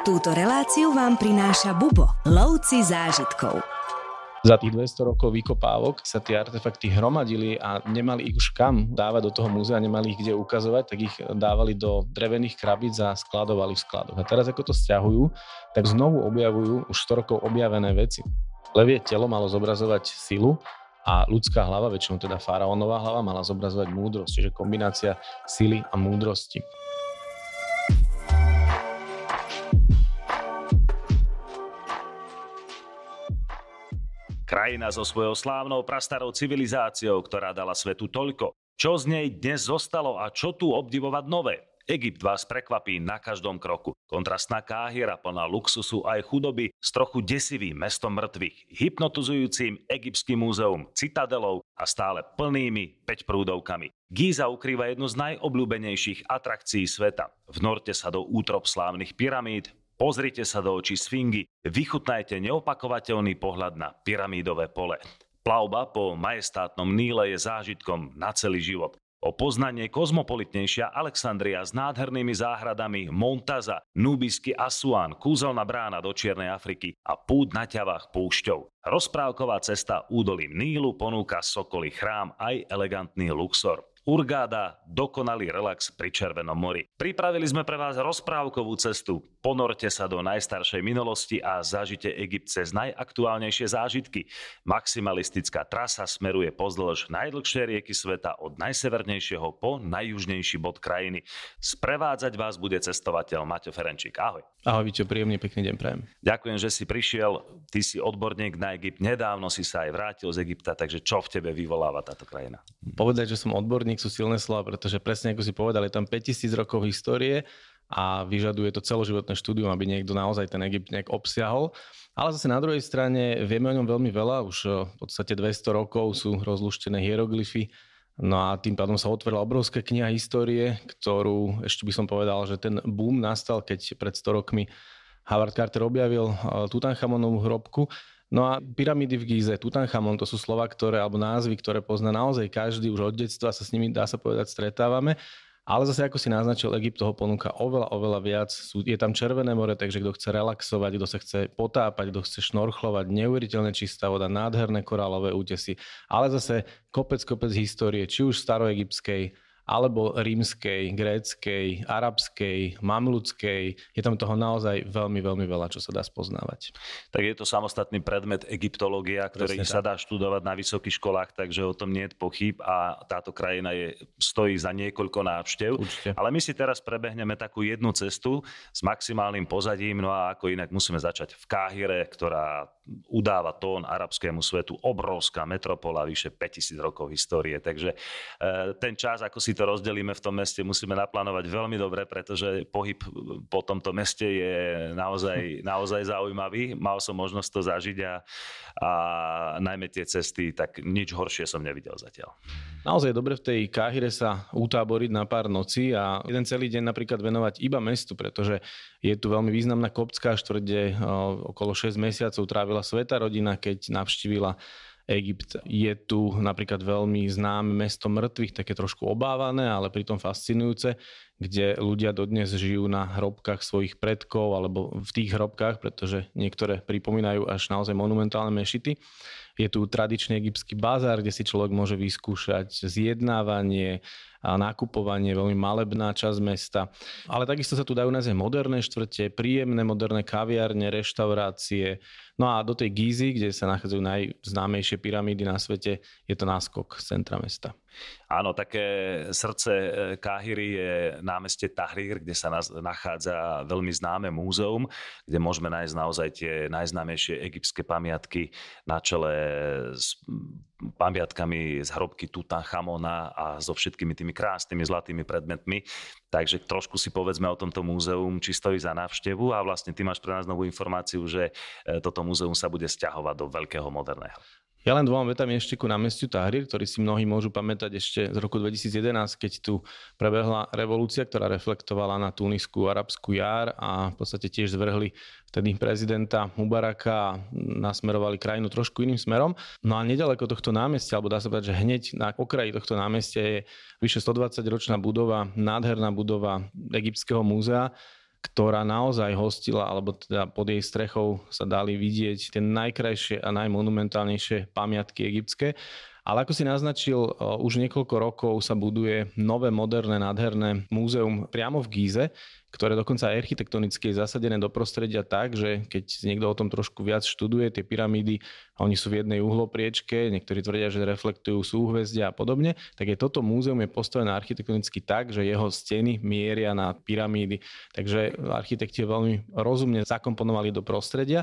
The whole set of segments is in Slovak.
Túto reláciu vám prináša Bubo, lovci zážitkov. Za tých 200 rokov vykopávok sa tie artefakty hromadili a nemali ich už kam dávať do toho múzea, nemali ich kde ukazovať, tak ich dávali do drevených krabíc a skladovali v skladoch. A teraz ako to stiahujú, tak znovu objavujú už 100 rokov objavené veci. Levie telo malo zobrazovať silu a ľudská hlava, väčšinou teda faraónová hlava, mala zobrazovať múdrosť, čiže kombinácia sily a múdrosti. Krajina so svojou slávnou prastarou civilizáciou, ktorá dala svetu toľko. Čo z nej dnes zostalo a čo tu obdivovať nové? Egypt vás prekvapí na každom kroku. Kontrastná Káhira plná luxusu aj chudoby s trochu desivým mestom mŕtvych, hypnotizujúcim egyptským múzeum, citadelou a stále plnými 5 prúdovkami. Gíza ukrýva jednu z najobľúbenejších atrakcií sveta. Vnorte sa do útrop slávnych pyramíd, Pozrite sa do očí Sfingy, vychutnajte neopakovateľný pohľad na pyramídové pole. Plavba po majestátnom Níle je zážitkom na celý život. O poznanie kozmopolitnejšia Alexandria s nádhernými záhradami Montaza, Nubisky Asuán, kúzelná brána do Čiernej Afriky a púd na ťavách púšťov. Rozprávková cesta údolím Nílu ponúka Sokolý chrám aj elegantný Luxor. Urgáda, dokonalý relax pri Červenom mori. Pripravili sme pre vás rozprávkovú cestu. Ponorte sa do najstaršej minulosti a zažite Egypt cez najaktuálnejšie zážitky. Maximalistická trasa smeruje pozdĺž najdlhšej rieky sveta od najsevernejšieho po najjužnejší bod krajiny. Sprevádzať vás bude cestovateľ Maťo Ferenčík. Ahoj. Ahoj, Vičo, príjemný pekný deň prajem. Ďakujem, že si prišiel. Ty si odborník na Egypt. Nedávno si sa aj vrátil z Egypta, takže čo v tebe vyvoláva táto krajina? Povedať, že som odborník sú silné slova, pretože presne ako si povedal, je tam 5000 rokov histórie a vyžaduje to celoživotné štúdium, aby niekto naozaj ten Egypt nejak obsiahol. Ale zase na druhej strane vieme o ňom veľmi veľa, už eh, v podstate 200 rokov sú rozluštené hieroglyfy, No a tým pádom sa otvorila obrovská kniha histórie, ktorú ešte by som povedal, že ten boom nastal, keď pred 100 rokmi Howard Carter objavil eh, Tutanchamonovú hrobku No a pyramídy v Gíze, Tutanchamon, to sú slova, ktoré, alebo názvy, ktoré pozná naozaj každý, už od detstva sa s nimi, dá sa povedať, stretávame. Ale zase, ako si naznačil, Egypt toho ponúka oveľa, oveľa viac. Sú, je tam Červené more, takže kto chce relaxovať, kto sa chce potápať, kto chce šnorchlovať, neuveriteľne čistá voda, nádherné korálové útesy. Ale zase kopec, kopec histórie, či už staroegyptskej, alebo rímskej, gréckej, arabskej, mamluckej. Je tam toho naozaj veľmi, veľmi veľa, čo sa dá spoznávať. Tak je to samostatný predmet egyptológia, ktorý Presne sa dá študovať na vysokých školách, takže o tom nie je pochyb a táto krajina je, stojí za niekoľko návštev. Určite. Ale my si teraz prebehneme takú jednu cestu s maximálnym pozadím, no a ako inak musíme začať v Káhire, ktorá udáva tón arabskému svetu, obrovská metropola, vyše 5000 rokov histórie, takže e, ten čas, ako si to rozdelíme v tom meste, musíme naplánovať veľmi dobre, pretože pohyb po tomto meste je naozaj, naozaj zaujímavý. Mal som možnosť to zažiť a, a najmä tie cesty, tak nič horšie som nevidel zatiaľ. Naozaj je dobre v tej Káhire sa utáboriť na pár nocí a jeden celý deň napríklad venovať iba mestu, pretože je tu veľmi významná kopská štvrť, kde okolo 6 mesiacov trávila sveta rodina, keď navštívila Egypt je tu napríklad veľmi známe mesto mŕtvych, také trošku obávané, ale pritom fascinujúce, kde ľudia dodnes žijú na hrobkách svojich predkov alebo v tých hrobkách, pretože niektoré pripomínajú až naozaj monumentálne mešity. Je tu tradičný egyptský bazár, kde si človek môže vyskúšať zjednávanie, a nakupovanie, veľmi malebná časť mesta. Ale takisto sa tu dajú nájsť moderné štvrte, príjemné moderné kaviárne, reštaurácie. No a do tej Gízy, kde sa nachádzajú najznámejšie pyramídy na svete, je to náskok centra mesta. Áno, také srdce e, Káhyry je námeste Tahrir, kde sa nachádza veľmi známe múzeum, kde môžeme nájsť naozaj tie najznámejšie egyptské pamiatky na čele s pamiatkami z hrobky Tutanchamona a so všetkými tými krásnymi zlatými predmetmi. Takže trošku si povedzme o tomto múzeum, či stojí za návštevu a vlastne ty máš pre nás novú informáciu, že e, toto múzeum sa bude stiahovať do veľkého moderného. Ja len dvom vetami ešte ku námestiu Tahrir, ktorý si mnohí môžu pamätať ešte z roku 2011, keď tu prebehla revolúcia, ktorá reflektovala na Tunisku arabskú jar a v podstate tiež zvrhli vtedy prezidenta Mubaraka a nasmerovali krajinu trošku iným smerom. No a nedaleko tohto námestia, alebo dá sa povedať, že hneď na okraji tohto námestia je vyše 120 ročná budova, nádherná budova Egyptského múzea, ktorá naozaj hostila, alebo teda pod jej strechou sa dali vidieť tie najkrajšie a najmonumentálnejšie pamiatky egyptské. Ale ako si naznačil, už niekoľko rokov sa buduje nové, moderné, nádherné múzeum priamo v Gíze, ktoré dokonca aj architektonicky je zasadené do prostredia tak, že keď niekto o tom trošku viac študuje, tie pyramídy, oni sú v jednej uhlopriečke, niektorí tvrdia, že reflektujú súhvezdia a podobne, tak je toto múzeum je postavené architektonicky tak, že jeho steny mieria na pyramídy. Takže architekti veľmi rozumne zakomponovali do prostredia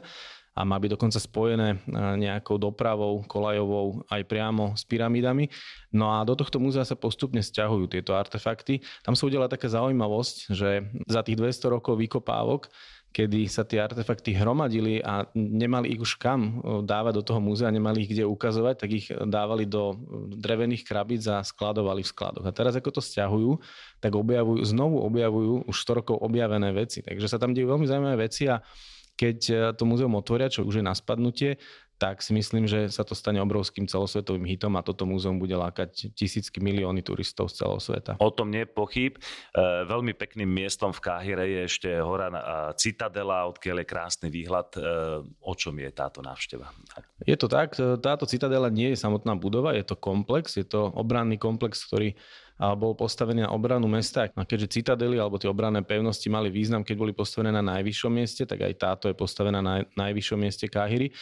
a má byť dokonca spojené e, nejakou dopravou kolajovou aj priamo s pyramídami. No a do tohto múzea sa postupne stiahujú tieto artefakty. Tam sa udela taká zaujímavosť, že za tých 200 rokov vykopávok kedy sa tie artefakty hromadili a nemali ich už kam e, dávať do toho múzea, nemali ich kde ukazovať, tak ich dávali do drevených krabíc a skladovali v skladoch. A teraz ako to stiahujú, tak objavujú, znovu objavujú už 100 rokov objavené veci. Takže sa tam dejú veľmi zaujímavé veci a keď e, to múzeum otvoria, čo už je na spadnutie, tak si myslím, že sa to stane obrovským celosvetovým hitom a toto múzeum bude lákať tisícky milióny turistov z celého sveta. O tom nie pochyb. E, veľmi pekným miestom v Káhire je ešte hora e, Citadela, odkiaľ je krásny výhľad. E, o čom je táto návšteva? Je to tak. Táto Citadela nie je samotná budova, je to komplex. Je to obranný komplex, ktorý bol postavený na obranu mesta. A keďže citadely alebo tie obranné pevnosti mali význam, keď boli postavené na najvyššom mieste, tak aj táto je postavená na najvyššom mieste Káhyry.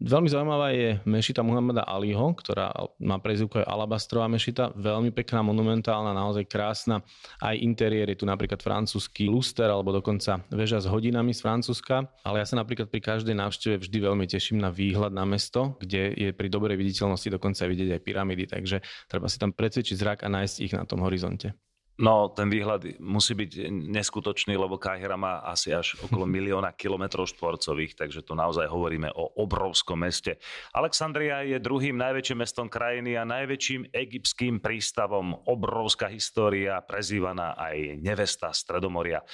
Veľmi zaujímavá je mešita Muhammada Aliho, ktorá má prezivku aj Alabastrová mešita, veľmi pekná, monumentálna, naozaj krásna. Aj interiér je tu napríklad francúzsky luster alebo dokonca väža s hodinami z Francúzska. Ale ja sa napríklad pri každej návšteve vždy veľmi teším na výhľad na mesto, kde je pri dobrej viditeľnosti dokonca vidieť aj pyramídy, takže treba si tam predsvičiť zrak a nájsť ich na tom horizonte. No, ten výhľad musí byť neskutočný, lebo Káhira má asi až okolo milióna kilometrov štvorcových, takže tu naozaj hovoríme o obrovskom meste. Alexandria je druhým najväčším mestom krajiny a najväčším egyptským prístavom. Obrovská história, prezývaná aj nevesta Stredomoria. E,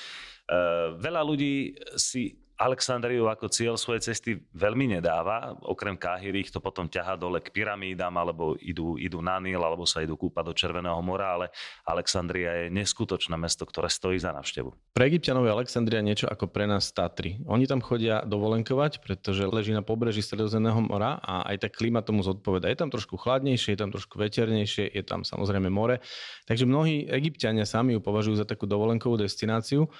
veľa ľudí si Alexandriu ako cieľ svojej cesty veľmi nedáva. Okrem Káhyry ich to potom ťahá dole k pyramídam, alebo idú, idú na Níl, alebo sa idú kúpať do Červeného mora, ale Alexandria je neskutočné mesto, ktoré stojí za návštevu. Pre Egyptianov je Alexandria niečo ako pre nás Tatry. Oni tam chodia dovolenkovať, pretože leží na pobreží Stredozemného mora a aj tak klíma tomu zodpoveda. Je tam trošku chladnejšie, je tam trošku veternejšie, je tam samozrejme more. Takže mnohí Egyptiania sami ju považujú za takú dovolenkovú destináciu.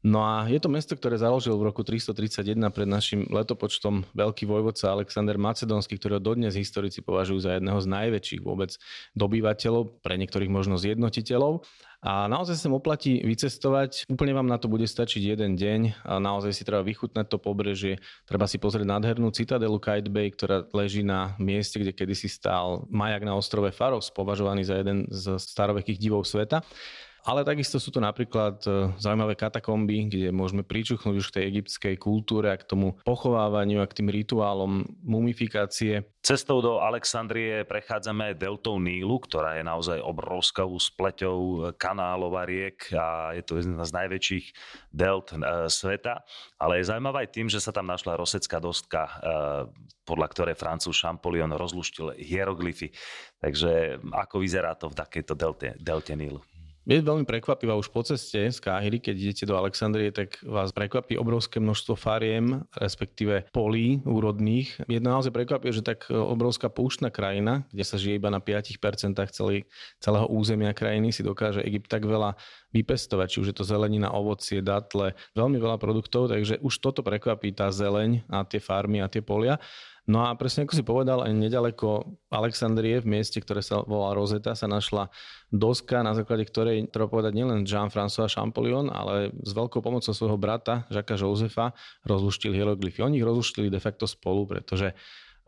No a je to mesto, ktoré založil v roku 331 pred našim letopočtom veľký vojvodca Alexander Macedónsky, ktorého dodnes historici považujú za jedného z najväčších vôbec dobývateľov, pre niektorých možno zjednotiteľov. A naozaj sa oplatí vycestovať. Úplne vám na to bude stačiť jeden deň. A naozaj si treba vychutnať to pobrežie. Treba si pozrieť nádhernú citadelu Kite Bay, ktorá leží na mieste, kde kedysi stál majak na ostrove Faros, považovaný za jeden z starovekých divov sveta. Ale takisto sú to napríklad e, zaujímavé katakomby, kde môžeme pričuchnúť už k tej egyptskej kultúre a k tomu pochovávaniu a k tým rituálom mumifikácie. Cestou do Alexandrie prechádzame deltou Nílu, ktorá je naozaj obrovskou spleťou kanálov a riek a je to jedna z najväčších delt e, sveta. Ale je zaujímavé aj tým, že sa tam našla rosecká dostka, e, podľa ktorej Francúz Champollion rozluštil hieroglyfy. Takže ako vyzerá to v takejto delte, delte Nílu? Je veľmi prekvapivá už po ceste z Káhyry, keď idete do Alexandrie, tak vás prekvapí obrovské množstvo fariem, respektíve polí úrodných. Je naozaj prekvapivé, že tak obrovská púštna krajina, kde sa žije iba na 5% celý, celého územia krajiny, si dokáže Egypt tak veľa vypestovať, či už je to zelenina, ovocie, datle, veľmi veľa produktov, takže už toto prekvapí tá zeleň a tie farmy a tie polia. No a presne ako si povedal, aj nedaleko Alexandrie, v mieste, ktoré sa volá Rosetta, sa našla doska, na základe ktorej, treba povedať, nielen Jean-François Champollion, ale s veľkou pomocou svojho brata, Žaka Josefa, rozluštil hieroglyfy. Oni ich rozluštili de facto spolu, pretože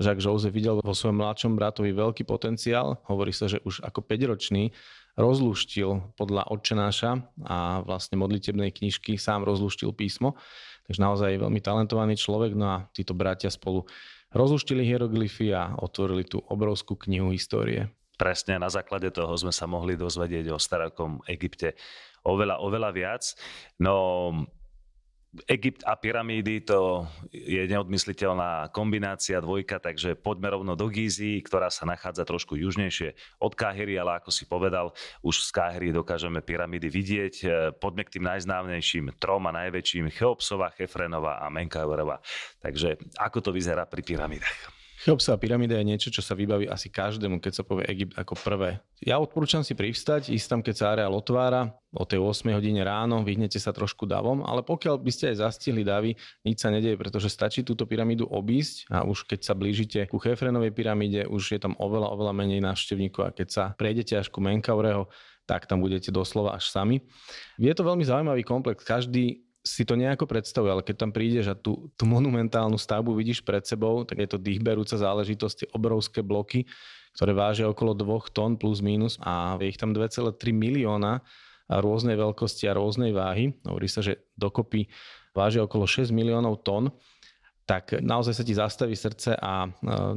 Jacques Joseph videl vo svojom mladšom bratovi veľký potenciál. Hovorí sa, že už ako 5-ročný rozluštil podľa odčenáša a vlastne modlitebnej knižky sám rozluštil písmo. Takže naozaj veľmi talentovaný človek, no a títo bratia spolu rozluštili hieroglyfy a otvorili tú obrovskú knihu histórie. Presne na základe toho sme sa mohli dozvedieť o starokom Egypte oveľa, oveľa viac. No Egypt a pyramídy to je neodmysliteľná kombinácia dvojka, takže poďme rovno do Gízy, ktorá sa nachádza trošku južnejšie od Káhyry, ale ako si povedal, už z Káhyry dokážeme pyramídy vidieť. Poďme k tým najznámejším trom a najväčším Cheopsova, Chefrenova a Menkaurova. Takže ako to vyzerá pri pyramídach? Cheopsová pyramída je niečo, čo sa vybaví asi každému, keď sa povie Egypt ako prvé. Ja odporúčam si privstať, ísť tam, keď sa areál otvára, o tej 8 hodine ráno, vyhnete sa trošku davom, ale pokiaľ by ste aj zastihli davy, nič sa nedieje, pretože stačí túto pyramídu obísť a už keď sa blížite ku Chefrenovej pyramíde, už je tam oveľa, oveľa menej návštevníkov a keď sa prejdete až ku Menkaureho, tak tam budete doslova až sami. Je to veľmi zaujímavý komplex. Každý si to nejako predstavuje, ale keď tam prídeš a tú, tú monumentálnu stavbu vidíš pred sebou, tak je to dýchberúca záležitosť, tie obrovské bloky, ktoré vážia okolo 2 tón plus minus a je ich tam 2,3 milióna a rôznej veľkosti a rôznej váhy. Hovorí sa, že dokopy vážia okolo 6 miliónov tón tak naozaj sa ti zastaví srdce a e,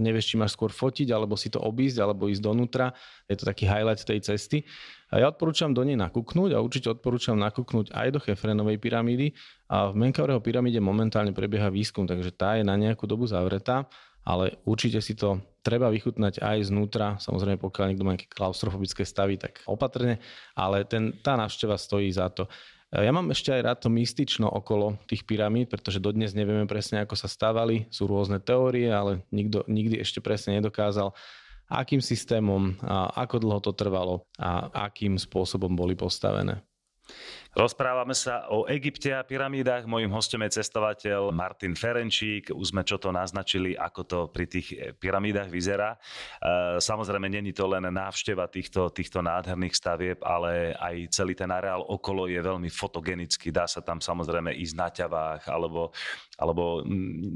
nevieš, či máš skôr fotiť, alebo si to obísť, alebo ísť donútra. Je to taký highlight tej cesty. A ja odporúčam do nej nakúknúť a určite odporúčam nakúknúť aj do Chefrenovej pyramídy. A v Menkaureho pyramíde momentálne prebieha výskum, takže tá je na nejakú dobu zavretá, ale určite si to treba vychutnať aj znútra. Samozrejme, pokiaľ niekto má nejaké klaustrofobické stavy, tak opatrne, ale ten, tá návšteva stojí za to. Ja mám ešte aj rád to mystično okolo tých pyramíd, pretože dodnes nevieme presne, ako sa stávali. Sú rôzne teórie, ale nikto nikdy ešte presne nedokázal, akým systémom, a ako dlho to trvalo a akým spôsobom boli postavené. Rozprávame sa o Egypte a pyramídach. Mojím hostom je cestovateľ Martin Ferenčík. Už sme čo to naznačili, ako to pri tých pyramídach vyzerá. E, samozrejme, není to len návšteva týchto, týchto nádherných stavieb, ale aj celý ten areál okolo je veľmi fotogenický. Dá sa tam samozrejme ísť na ťavách, alebo, alebo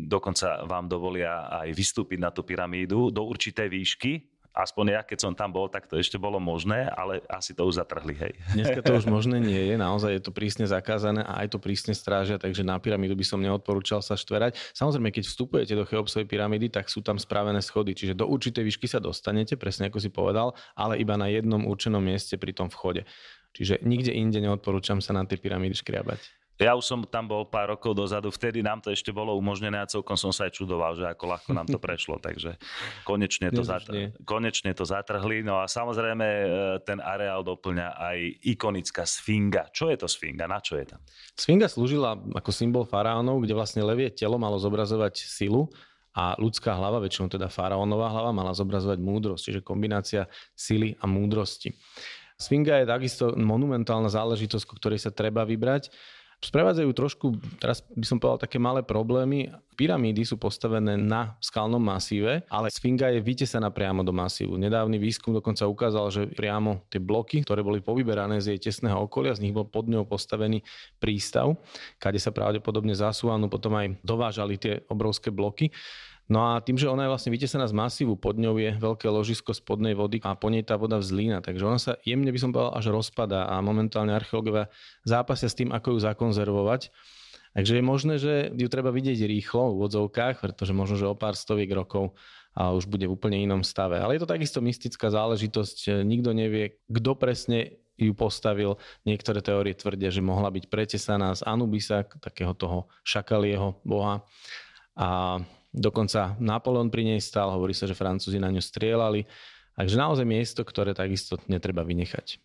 dokonca vám dovolia aj vystúpiť na tú pyramídu do určitej výšky aspoň ja, keď som tam bol, tak to ešte bolo možné, ale asi to už zatrhli, hej. Dneska to už možné nie je, naozaj je to prísne zakázané a aj to prísne strážia, takže na pyramídu by som neodporúčal sa štverať. Samozrejme, keď vstupujete do Cheopsovej pyramídy, tak sú tam spravené schody, čiže do určitej výšky sa dostanete, presne ako si povedal, ale iba na jednom určenom mieste pri tom vchode. Čiže nikde inde neodporúčam sa na tie pyramídy škriabať. Ja už som tam bol pár rokov dozadu, vtedy nám to ešte bolo umožnené a celkom som sa aj čudoval, že ako ľahko nám to prešlo, takže konečne to, zatr- konečne to zatrhli. No a samozrejme e, ten areál doplňa aj ikonická sfinga. Čo je to sfinga? Na čo je tam? Sfinga slúžila ako symbol faraónov, kde vlastne levie telo malo zobrazovať silu a ľudská hlava, väčšinou teda faraónová hlava, mala zobrazovať múdrosť, čiže kombinácia sily a múdrosti. Sfinga je takisto monumentálna záležitosť, ku ktorej sa treba vybrať sprevádzajú trošku, teraz by som povedal, také malé problémy. Pyramídy sú postavené na skalnom masíve, ale Sfinga je vytesená priamo do masívu. Nedávny výskum dokonca ukázal, že priamo tie bloky, ktoré boli povyberané z jej tesného okolia, z nich bol pod ňou postavený prístav, kade sa pravdepodobne zasúvanú potom aj dovážali tie obrovské bloky. No a tým, že ona je vlastne vytesená z masívu, pod ňou je veľké ložisko spodnej vody a po nej tá voda vzlína. Takže ona sa jemne by som povedal až rozpadá a momentálne archeológovia zápasia s tým, ako ju zakonzervovať. Takže je možné, že ju treba vidieť rýchlo v odzovkách, pretože možno, že o pár stoviek rokov a už bude v úplne inom stave. Ale je to takisto mystická záležitosť. Nikto nevie, kto presne ju postavil. Niektoré teórie tvrdia, že mohla byť pretesaná z Anubisa, takého toho šakalieho boha. A Dokonca Napoleon pri nej stal, hovorí sa, že Francúzi na ňu strieľali. Takže naozaj miesto, ktoré takisto netreba vynechať.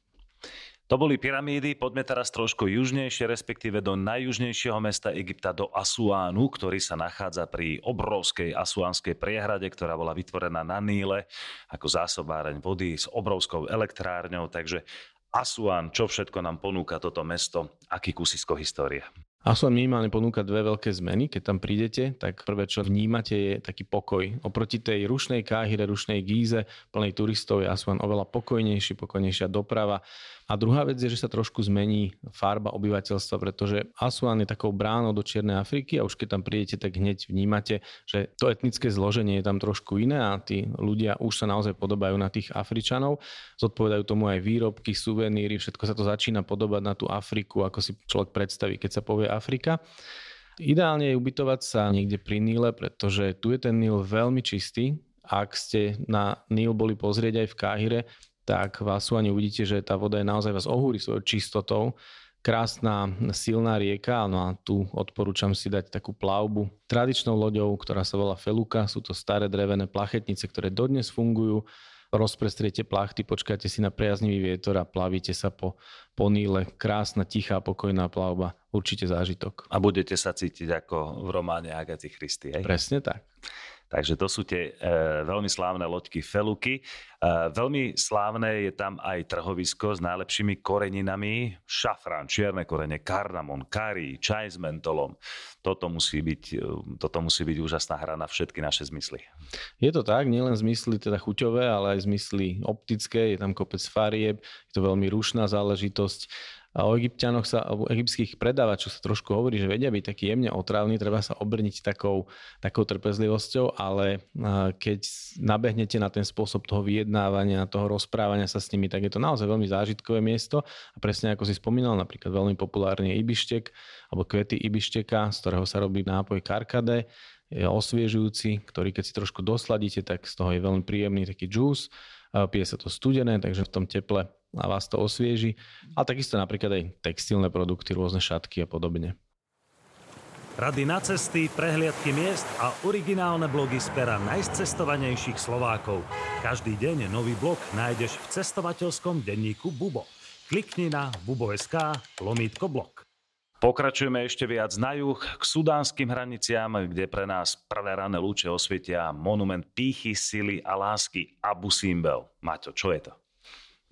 To boli pyramídy, poďme teraz trošku južnejšie, respektíve do najjužnejšieho mesta Egypta, do Asuánu, ktorý sa nachádza pri obrovskej asuánskej priehrade, ktorá bola vytvorená na Níle ako zásobáreň vody s obrovskou elektrárňou. Takže Asuán, čo všetko nám ponúka toto mesto, aký kusisko histórie? Asuan minimálne ponúka dve veľké zmeny. Keď tam prídete, tak prvé, čo vnímate, je taký pokoj. Oproti tej rušnej káhire, rušnej gíze, plnej turistov je Asuan oveľa pokojnejší, pokojnejšia doprava. A druhá vec je, že sa trošku zmení farba obyvateľstva, pretože Asuan je takou bránou do Čiernej Afriky a už keď tam prídete, tak hneď vnímate, že to etnické zloženie je tam trošku iné a tí ľudia už sa naozaj podobajú na tých Afričanov. Zodpovedajú tomu aj výrobky, suveníry, všetko sa to začína podobať na tú Afriku, ako si človek predstaví, keď sa povie Afrika. Ideálne je ubytovať sa niekde pri Níle, pretože tu je ten Níl veľmi čistý. Ak ste na Níl boli pozrieť aj v Káhire, tak v Asuane uvidíte, že tá voda je naozaj vás ohúri svojou čistotou. krásna, silná rieka, no a tu odporúčam si dať takú plavbu tradičnou loďou, ktorá sa volá Feluka. Sú to staré drevené plachetnice, ktoré dodnes fungujú. Rozprestriete plachty, počkáte si na priaznivý vietor a plavíte sa po, po Níle. Krásna, tichá, pokojná plavba. Určite zážitok. A budete sa cítiť ako v románe Agaty Christy, hej? Presne tak. Takže to sú tie e, veľmi slávne loďky Feluky. E, veľmi slávne je tam aj trhovisko s najlepšími koreninami. Šafrán, čierne korene, kardamon, kari, čaj s mentolom. Toto musí byť, e, toto musí byť úžasná hra na všetky naše zmysly. Je to tak, nielen zmysly teda chuťové, ale aj zmysly optické. Je tam kopec farieb, je to veľmi rušná záležitosť a o egyptianoch sa, o egyptských predávačoch sa trošku hovorí, že vedia byť taký jemne otrávny, treba sa obrniť takou, takou trpezlivosťou, ale keď nabehnete na ten spôsob toho vyjednávania, toho rozprávania sa s nimi, tak je to naozaj veľmi zážitkové miesto a presne ako si spomínal, napríklad veľmi populárny ibištek alebo kvety ibišteka, z ktorého sa robí nápoj karkade, je osviežujúci, ktorý keď si trošku dosladíte, tak z toho je veľmi príjemný taký džús. Pije sa to studené, takže v tom teple a vás to osvieži. A takisto napríklad aj textilné produkty, rôzne šatky a podobne. Rady na cesty, prehliadky miest a originálne blogy z pera najcestovanejších Slovákov. Každý deň nový blog nájdeš v cestovateľskom denníku Bubo. Klikni na bubo.sk lomítko blog. Pokračujeme ešte viac na juh, k sudánskym hraniciam, kde pre nás prvé rané lúče osvietia monument pýchy, sily a lásky Abu Simbel. Maťo, čo je to?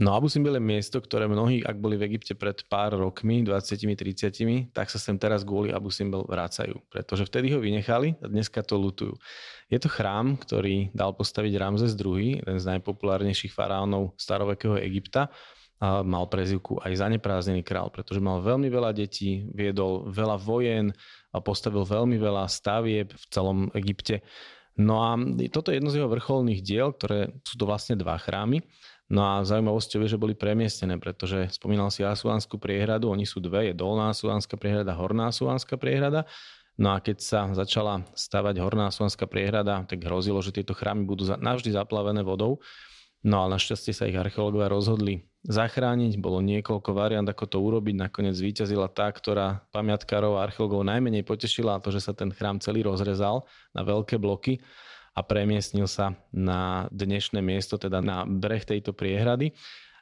No Abu Simbel je miesto, ktoré mnohí, ak boli v Egypte pred pár rokmi, 20-30, tak sa sem teraz kvôli Abu Simbel vracajú, pretože vtedy ho vynechali a dneska to lutujú. Je to chrám, ktorý dal postaviť Ramzes II, jeden z najpopulárnejších faraónov starovekého Egypta a mal prezivku aj zanepráznený král, pretože mal veľmi veľa detí, viedol veľa vojen a postavil veľmi veľa stavieb v celom Egypte. No a toto je jedno z jeho vrcholných diel, ktoré sú to vlastne dva chrámy. No a zaujímavosťou je, že boli premiestnené, pretože spomínal si Asuánsku priehradu, oni sú dve, je dolná Asuánska priehrada, horná Asuánska priehrada. No a keď sa začala stavať horná Asuánska priehrada, tak hrozilo, že tieto chrámy budú navždy zaplavené vodou. No ale našťastie sa ich archeológovia rozhodli zachrániť. Bolo niekoľko variant, ako to urobiť. Nakoniec zvíťazila tá, ktorá pamiatkárov a archeológov najmenej potešila, a to, že sa ten chrám celý rozrezal na veľké bloky a premiestnil sa na dnešné miesto, teda na breh tejto priehrady.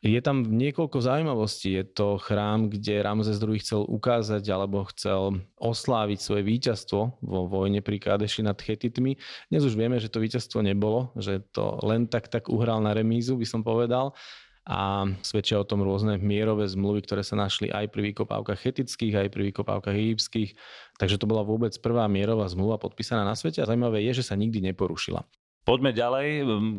Je tam niekoľko zaujímavostí. Je to chrám, kde Ramzes II chcel ukázať alebo chcel osláviť svoje víťazstvo vo vojne pri Kádeši nad Chetitmi. Dnes už vieme, že to víťazstvo nebolo, že to len tak tak uhral na remízu, by som povedal a svedčia o tom rôzne mierové zmluvy, ktoré sa našli aj pri vykopávkach chetických, aj pri vykopávkach egyptských. Takže to bola vôbec prvá mierová zmluva podpísaná na svete a zaujímavé je, že sa nikdy neporušila. Poďme ďalej,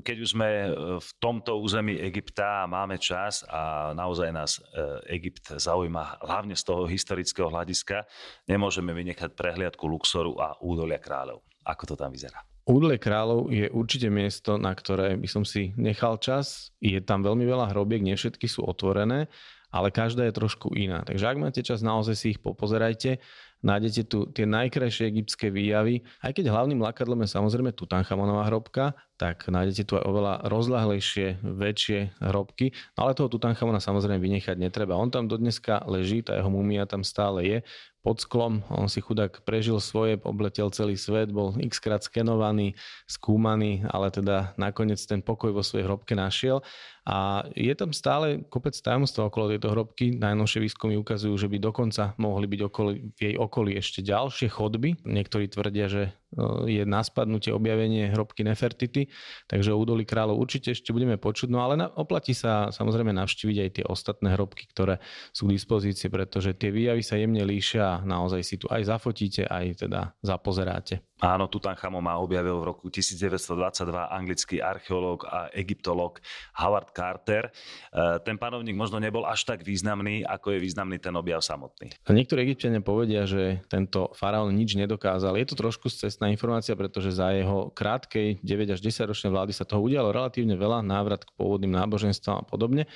keď už sme e, v tomto území Egypta a máme čas a naozaj nás e, Egypt zaujíma hlavne z toho historického hľadiska, nemôžeme vynechať prehliadku Luxoru a údolia kráľov. Ako to tam vyzerá? Údolie kráľov je určite miesto, na ktoré by som si nechal čas. Je tam veľmi veľa hrobiek, nie všetky sú otvorené, ale každá je trošku iná. Takže ak máte čas, naozaj si ich popozerajte. Nájdete tu tie najkrajšie egyptské výjavy. Aj keď hlavným lakadlom je samozrejme Tutanchamonová hrobka, tak nájdete tu aj oveľa rozlahlejšie, väčšie hrobky. No ale toho Tutanchamona samozrejme vynechať netreba. On tam dodneska leží, tá jeho mumia tam stále je pod sklom. On si chudák prežil svoje, obletel celý svet, bol x krát skenovaný, skúmaný, ale teda nakoniec ten pokoj vo svojej hrobke našiel. A je tam stále kopec tajomstva okolo tejto hrobky. Najnovšie výskumy ukazujú, že by dokonca mohli byť okoli, v jej okolí ešte ďalšie chodby. Niektorí tvrdia, že je na spadnutie objavenie hrobky Nefertity, takže o údolí kráľov určite ešte budeme počuť, no ale na, oplatí sa samozrejme navštíviť aj tie ostatné hrobky, ktoré sú k dispozícii, pretože tie výjavy sa jemne líšia a naozaj si tu aj zafotíte, aj teda zapozeráte. Áno, Tutanchamona objavil v roku 1922 anglický archeológ a egyptológ Howard Carter. E, ten panovník možno nebol až tak významný, ako je významný ten objav samotný. Niektorí egyptiania povedia, že tento faraón nič nedokázal. Je to trošku cestná informácia, pretože za jeho krátkej 9 až 10 ročnej vlády sa toho udialo relatívne veľa, návrat k pôvodným náboženstvám a podobne.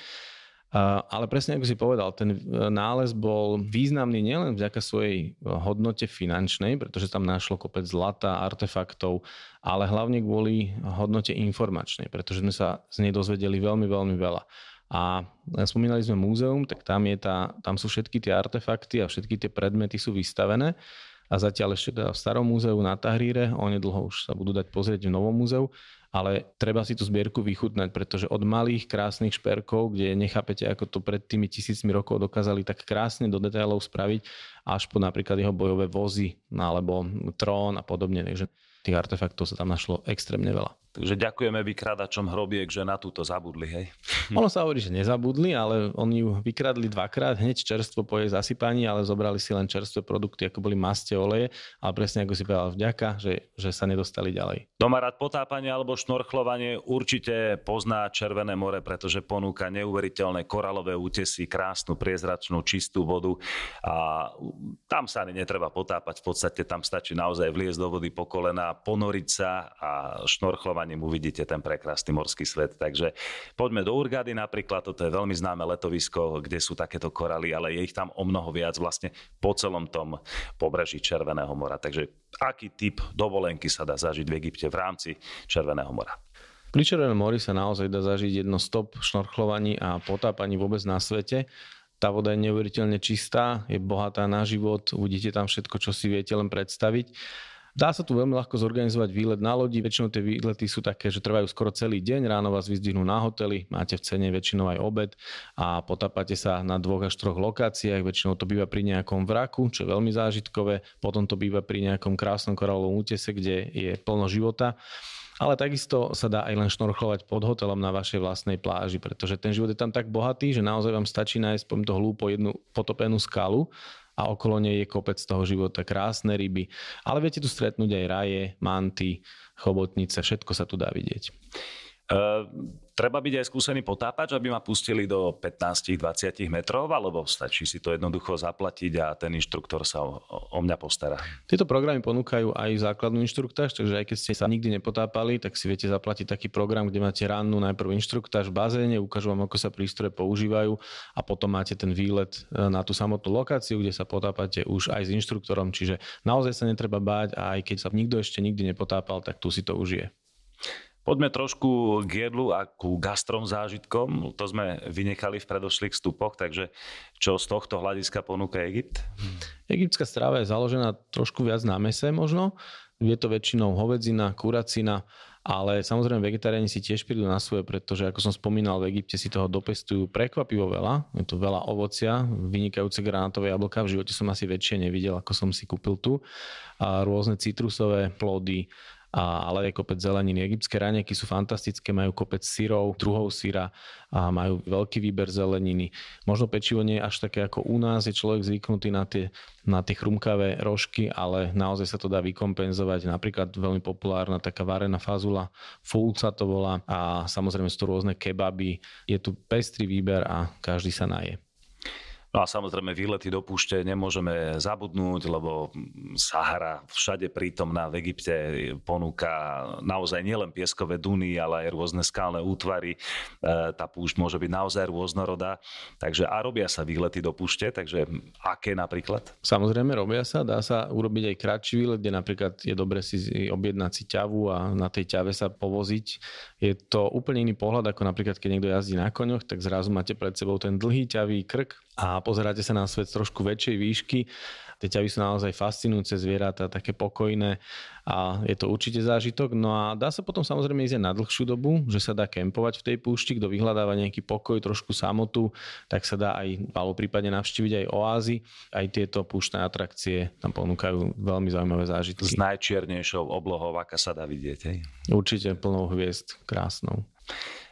Ale presne ako si povedal, ten e, nález bol významný nielen vďaka svojej e, hodnote finančnej, pretože tam našlo kopec zlata, artefaktov, ale hlavne kvôli hodnote informačnej, pretože sme sa z nej dozvedeli veľmi, veľmi veľa. A spomínali sme múzeum, tak tam, je tá, tam sú všetky tie artefakty a všetky tie predmety sú vystavené. A zatiaľ ešte teda v starom múzeu na Tahríre, onedlho už sa budú dať pozrieť v novom múzeu, ale treba si tú zbierku vychutnať, pretože od malých krásnych šperkov, kde nechápete, ako to pred tými tisícmi rokov dokázali tak krásne do detailov spraviť, až po napríklad jeho bojové vozy, alebo trón a podobne. Takže tých artefaktov sa tam našlo extrémne veľa. Takže ďakujeme vykradačom hrobiek, že na túto zabudli, hej? Ono sa hovorí, že nezabudli, ale oni ju vykradli dvakrát, hneď čerstvo po jej zasypaní, ale zobrali si len čerstvé produkty, ako boli maste, oleje, ale presne ako si povedal vďaka, že, že sa nedostali ďalej. Domarad potápanie alebo šnorchlovanie určite pozná Červené more, pretože ponúka neuveriteľné koralové útesy, krásnu, priezračnú, čistú vodu a tam sa ani netreba potápať, v podstate tam stačí naozaj vliesť do vody po kolena, ponoriť sa a šnorchlovanie ním uvidíte ten prekrásny morský svet. Takže poďme do Urgady napríklad, toto je veľmi známe letovisko, kde sú takéto koraly, ale je ich tam o mnoho viac vlastne po celom tom pobreží Červeného mora. Takže aký typ dovolenky sa dá zažiť v Egypte v rámci Červeného mora? Pri Červenom mori sa naozaj dá zažiť jedno stop šnorchlovaní a potápaní vôbec na svete. Tá voda je neuveriteľne čistá, je bohatá na život, uvidíte tam všetko, čo si viete len predstaviť. Dá sa tu veľmi ľahko zorganizovať výlet na lodi. Väčšinou tie výlety sú také, že trvajú skoro celý deň. Ráno vás vyzdvihnú na hoteli, máte v cene väčšinou aj obed a potápate sa na dvoch až troch lokáciách. Väčšinou to býva pri nejakom vraku, čo je veľmi zážitkové. Potom to býva pri nejakom krásnom korálovom útese, kde je plno života. Ale takisto sa dá aj len šnorchlovať pod hotelom na vašej vlastnej pláži, pretože ten život je tam tak bohatý, že naozaj vám stačí nájsť, poviem to hlúpo, jednu potopenú skalu a okolo nej je kopec toho života, krásne ryby. Ale viete tu stretnúť aj raje, manty, chobotnice, všetko sa tu dá vidieť. Uh, treba byť aj skúsený potápač, aby ma pustili do 15-20 metrov, alebo stačí si to jednoducho zaplatiť a ten inštruktor sa o, o mňa postará? Tieto programy ponúkajú aj základnú inštruktáž, takže aj keď ste sa nikdy nepotápali, tak si viete zaplatiť taký program, kde máte ránu najprv inštruktáž v bazéne, ukážu vám, ako sa prístroje používajú a potom máte ten výlet e, na tú samotnú lokáciu, kde sa potápate už aj s inštruktorom, čiže naozaj sa netreba báť a aj keď sa nikto ešte nikdy nepotápal, tak tu si to užije. Poďme trošku k jedlu a ku gastrom zážitkom. To sme vynechali v predošlých vstupoch, takže čo z tohto hľadiska ponúka Egypt? Egyptská strava je založená trošku viac na mese možno. Je to väčšinou hovedzina, kuracina, ale samozrejme vegetariáni si tiež prídu na svoje, pretože ako som spomínal, v Egypte si toho dopestujú prekvapivo veľa. Je to veľa ovocia, vynikajúce granátové jablka. V živote som asi väčšie nevidel, ako som si kúpil tu. A rôzne citrusové plody, a, ale aj kopec zeleniny. Egyptské raňajky sú fantastické, majú kopec syrov, druhov syra a majú veľký výber zeleniny. Možno pečivo nie je až také ako u nás, je človek zvyknutý na tie, na tie chrumkavé rožky, ale naozaj sa to dá vykompenzovať. Napríklad veľmi populárna taká varená fazula, ful sa to volá a samozrejme sú to rôzne kebaby. Je tu pestrý výber a každý sa naje. No a samozrejme výlety do púšte nemôžeme zabudnúť, lebo Sahara všade prítomná v Egypte ponúka naozaj nielen pieskové duny, ale aj rôzne skalné útvary. E, tá púšť môže byť naozaj rôznorodá. Takže a robia sa výlety do púšte, takže aké napríklad? Samozrejme robia sa, dá sa urobiť aj kratší výlet, kde napríklad je dobre si objednať si ťavu a na tej ťave sa povoziť. Je to úplne iný pohľad, ako napríklad keď niekto jazdí na koňoch, tak zrazu máte pred sebou ten dlhý ťavý krk a pozeráte sa na svet trošku väčšej výšky. Tie ťavy sú naozaj fascinujúce zvieratá, také pokojné a je to určite zážitok. No a dá sa potom samozrejme ísť aj na dlhšiu dobu, že sa dá kempovať v tej púšti, kto vyhľadáva nejaký pokoj, trošku samotu, tak sa dá aj, alebo prípadne navštíviť aj oázy. Aj tieto púštne atrakcie tam ponúkajú veľmi zaujímavé zážitky. S najčiernejšou oblohou, aká sa dá vidieť. Hej? Určite plnou hviezd, krásnou.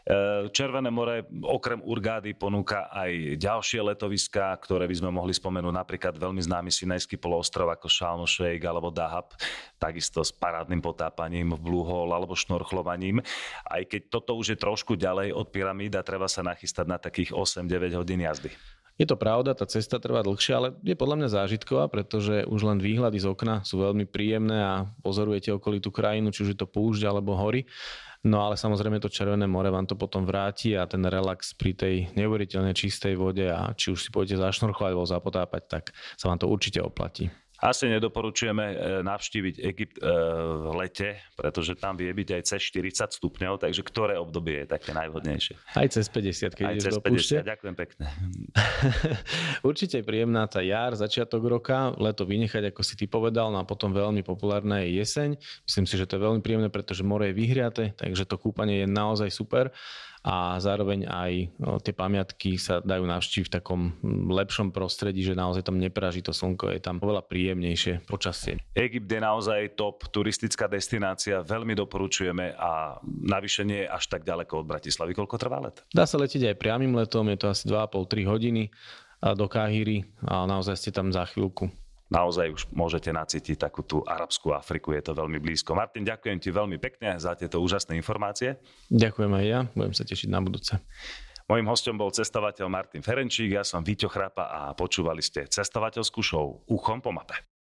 E, Červené more okrem Urgády ponúka aj ďalšie letoviská, ktoré by sme mohli spomenúť, napríklad veľmi známy Sinajský poloostrov ako Shalno Sheikh alebo Dahab, takisto s parádnym potápaním v Blue alebo šnorchlovaním. Aj keď toto už je trošku ďalej od pyramíd treba sa nachystať na takých 8-9 hodín jazdy. Je to pravda, tá cesta trvá dlhšie, ale je podľa mňa zážitková, pretože už len výhľady z okna sú veľmi príjemné a pozorujete okolitú krajinu, či už je to púšť alebo hory. No ale samozrejme to Červené more vám to potom vráti a ten relax pri tej neuveriteľne čistej vode a či už si pôjdete zašnorchovať alebo zapotápať, tak sa vám to určite oplatí. Asi nedoporučujeme e, navštíviť Egypt e, v lete, pretože tam vie byť aj cez 40 stupňov, takže ktoré obdobie je také najvhodnejšie? Aj cez 50, keď aj ideš cez do púšte. 50, ďakujem pekne. Určite je príjemná tá jar, začiatok roka, leto vynechať, ako si ty povedal, no a potom veľmi populárna je jeseň. Myslím si, že to je veľmi príjemné, pretože more je vyhriate, takže to kúpanie je naozaj super a zároveň aj tie pamiatky sa dajú navštíviť v takom lepšom prostredí, že naozaj tam nepraží to slnko, je tam oveľa príjemnejšie počasie. Egypt je naozaj top turistická destinácia, veľmi doporučujeme a navyše nie je až tak ďaleko od Bratislavy. Koľko trvá let? Dá sa letieť aj priamým letom, je to asi 2,5-3 hodiny do Káhyry a naozaj ste tam za chvíľku naozaj už môžete nacítiť takú tú arabskú Afriku, je to veľmi blízko. Martin, ďakujem ti veľmi pekne za tieto úžasné informácie. Ďakujem aj ja, budem sa tešiť na budúce. Mojím hostom bol cestovateľ Martin Ferenčík, ja som Víťo Chrapa a počúvali ste cestovateľskú show Uchom po mape.